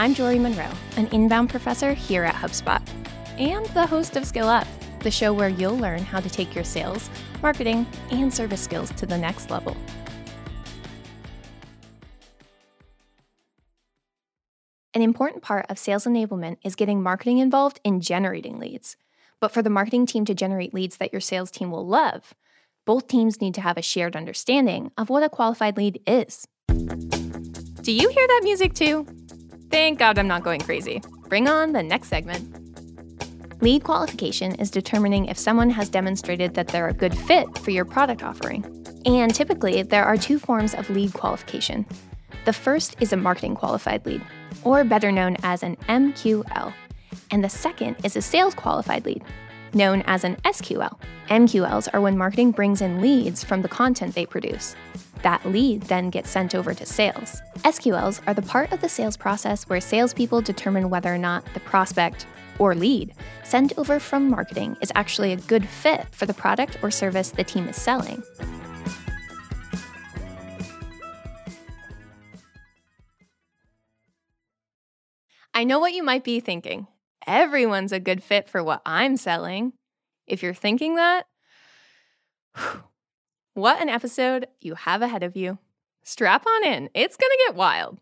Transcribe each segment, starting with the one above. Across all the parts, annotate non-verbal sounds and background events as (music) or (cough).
I'm Jorie Munroe, an inbound professor here at HubSpot, and the host of Skill Up, the show where you'll learn how to take your sales, marketing, and service skills to the next level. An important part of sales enablement is getting marketing involved in generating leads. But for the marketing team to generate leads that your sales team will love, both teams need to have a shared understanding of what a qualified lead is. Do you hear that music too? Thank God I'm not going crazy. Bring on the next segment. Lead qualification is determining if someone has demonstrated that they're a good fit for your product offering. And typically, there are two forms of lead qualification. The first is a marketing qualified lead, or better known as an MQL. And the second is a sales qualified lead, known as an SQL. MQLs are when marketing brings in leads from the content they produce. That lead then gets sent over to sales. SQLs are the part of the sales process where salespeople determine whether or not the prospect or lead sent over from marketing is actually a good fit for the product or service the team is selling. I know what you might be thinking. Everyone's a good fit for what I'm selling. If you're thinking that, (sighs) what an episode you have ahead of you. Strap on in, it's going to get wild.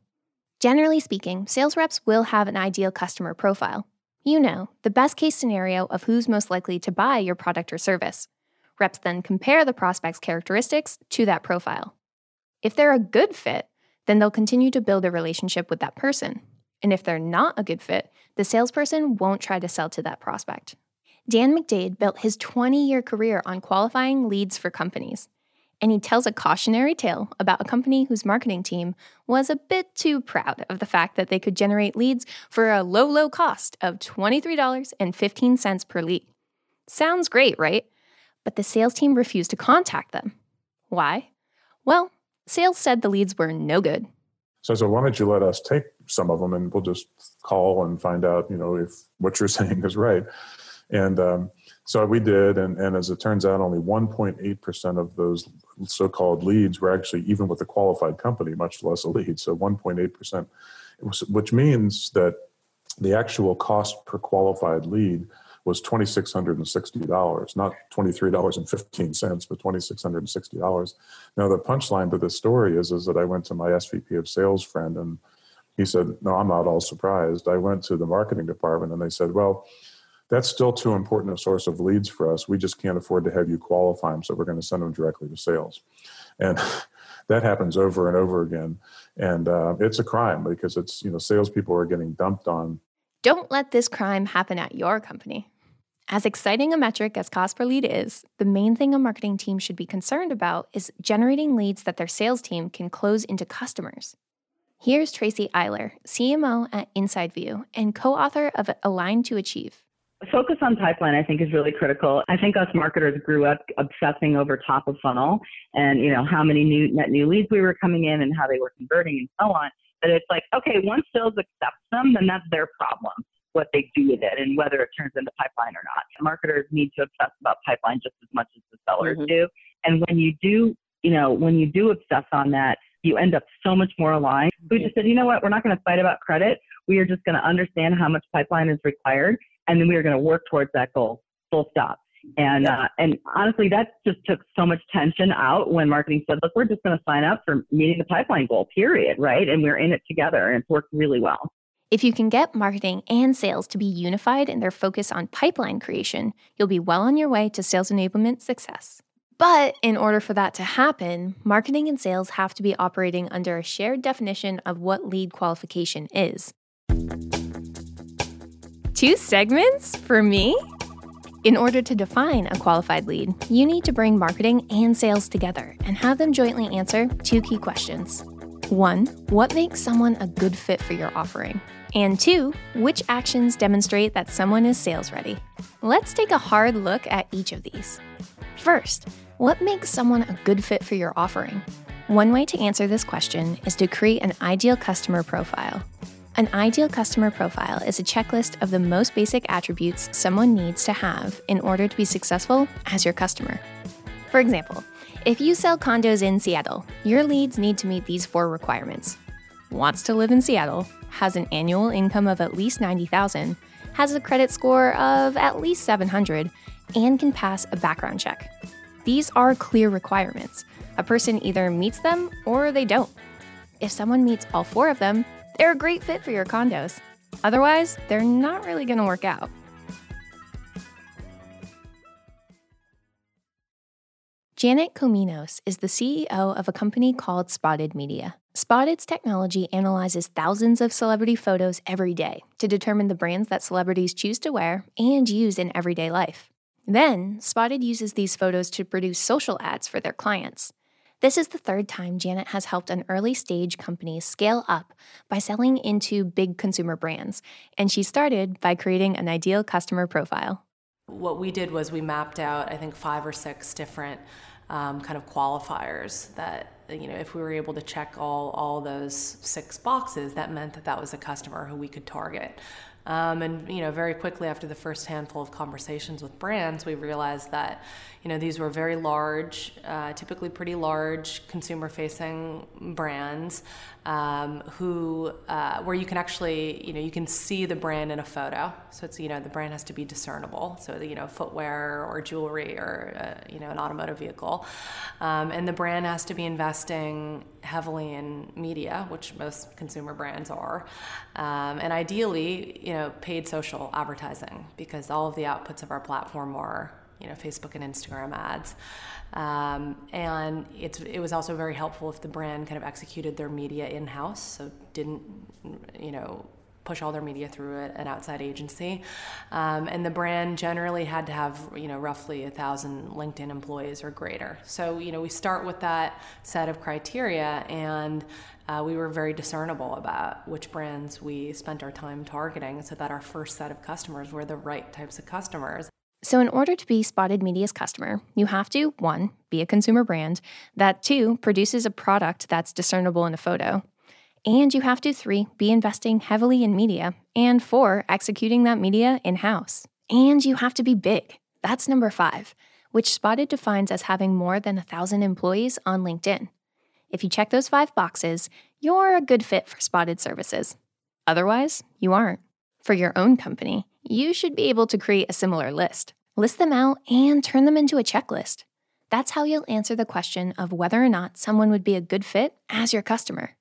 Generally speaking, sales reps will have an ideal customer profile. You know, the best case scenario of who's most likely to buy your product or service. Reps then compare the prospect's characteristics to that profile. If they're a good fit, then they'll continue to build a relationship with that person. And if they're not a good fit, the salesperson won't try to sell to that prospect. Dan McDade built his 20 year career on qualifying leads for companies. And he tells a cautionary tale about a company whose marketing team was a bit too proud of the fact that they could generate leads for a low, low cost of $23.15 per lead. Sounds great, right? But the sales team refused to contact them. Why? Well, sales said the leads were no good. So why don't you let us take some of them and we'll just call and find out, you know, if what you're (laughs) saying is right. And um, so we did, and, and as it turns out, only 1.8% of those so-called leads were actually even with a qualified company, much less a lead. So 1.8%, which means that the actual cost per qualified lead was $2,660, not $23.15, but $2,660. Now, the punchline to this story is, is that I went to my SVP of sales friend and he said, No, I'm not all surprised. I went to the marketing department and they said, Well, that's still too important a source of leads for us. We just can't afford to have you qualify them, so we're going to send them directly to sales. And (laughs) that happens over and over again. And uh, it's a crime because it's, you know, salespeople are getting dumped on. Don't let this crime happen at your company. As exciting a metric as cost per lead is, the main thing a marketing team should be concerned about is generating leads that their sales team can close into customers. Here's Tracy Eiler, CMO at InsideView and co author of Align to Achieve. Focus on pipeline, I think, is really critical. I think us marketers grew up obsessing over top of funnel and you know how many new net new leads we were coming in and how they were converting and so on. But it's like, okay, once sales accepts them, then that's their problem what they do with it and whether it turns into pipeline or not. Marketers need to obsess about pipeline just as much as the sellers mm-hmm. do. And when you do, you know, when you do obsess on that, you end up so much more aligned. We just said, you know what, we're not going to fight about credit. We are just going to understand how much pipeline is required, and then we are going to work towards that goal. Full stop. And uh, and honestly, that just took so much tension out when marketing said, look, we're just going to sign up for meeting the pipeline goal, period, right? And we're in it together, and it's worked really well. If you can get marketing and sales to be unified in their focus on pipeline creation, you'll be well on your way to sales enablement success. But in order for that to happen, marketing and sales have to be operating under a shared definition of what lead qualification is. Two segments for me? In order to define a qualified lead, you need to bring marketing and sales together and have them jointly answer two key questions. One, what makes someone a good fit for your offering? And two, which actions demonstrate that someone is sales ready? Let's take a hard look at each of these. First, what makes someone a good fit for your offering? One way to answer this question is to create an ideal customer profile. An ideal customer profile is a checklist of the most basic attributes someone needs to have in order to be successful as your customer. For example, if you sell condos in Seattle, your leads need to meet these four requirements wants to live in Seattle, has an annual income of at least 90,000, has a credit score of at least 700, and can pass a background check. These are clear requirements. A person either meets them or they don't. If someone meets all four of them, they're a great fit for your condos. Otherwise, they're not really going to work out. Janet Comenos is the CEO of a company called Spotted Media. Spotted's technology analyzes thousands of celebrity photos every day to determine the brands that celebrities choose to wear and use in everyday life. Then, Spotted uses these photos to produce social ads for their clients. This is the third time Janet has helped an early stage company scale up by selling into big consumer brands, and she started by creating an ideal customer profile. What we did was we mapped out, I think, five or six different um, kind of qualifiers that you know if we were able to check all all those six boxes that meant that that was a customer who we could target um, and you know very quickly after the first handful of conversations with brands we realized that you know these were very large uh, typically pretty large consumer facing brands um, who uh, where you can actually you know you can see the brand in a photo. So it's you know the brand has to be discernible. So you know footwear or jewelry or uh, you know an automotive vehicle. Um, and the brand has to be investing heavily in media which most consumer brands are um, and ideally you know paid social advertising because all of the outputs of our platform are you know Facebook and Instagram ads. Um, and it's it was also very helpful if the brand kind of executed their media in house, so didn't you know push all their media through an outside agency. Um, and the brand generally had to have, you know, roughly a thousand LinkedIn employees or greater. So, you know, we start with that set of criteria and uh, we were very discernible about which brands we spent our time targeting so that our first set of customers were the right types of customers. So, in order to be Spotted Media's customer, you have to one, be a consumer brand, that two, produces a product that's discernible in a photo, and you have to three, be investing heavily in media, and four, executing that media in house. And you have to be big. That's number five, which Spotted defines as having more than a thousand employees on LinkedIn. If you check those five boxes, you're a good fit for Spotted services. Otherwise, you aren't. For your own company, you should be able to create a similar list. List them out and turn them into a checklist. That's how you'll answer the question of whether or not someone would be a good fit as your customer.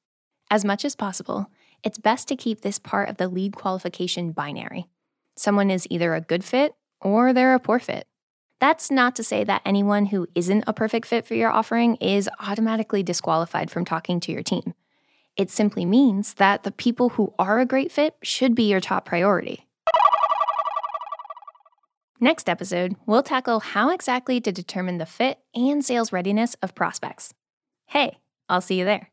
As much as possible, it's best to keep this part of the lead qualification binary. Someone is either a good fit or they're a poor fit. That's not to say that anyone who isn't a perfect fit for your offering is automatically disqualified from talking to your team. It simply means that the people who are a great fit should be your top priority. Next episode, we'll tackle how exactly to determine the fit and sales readiness of prospects. Hey, I'll see you there.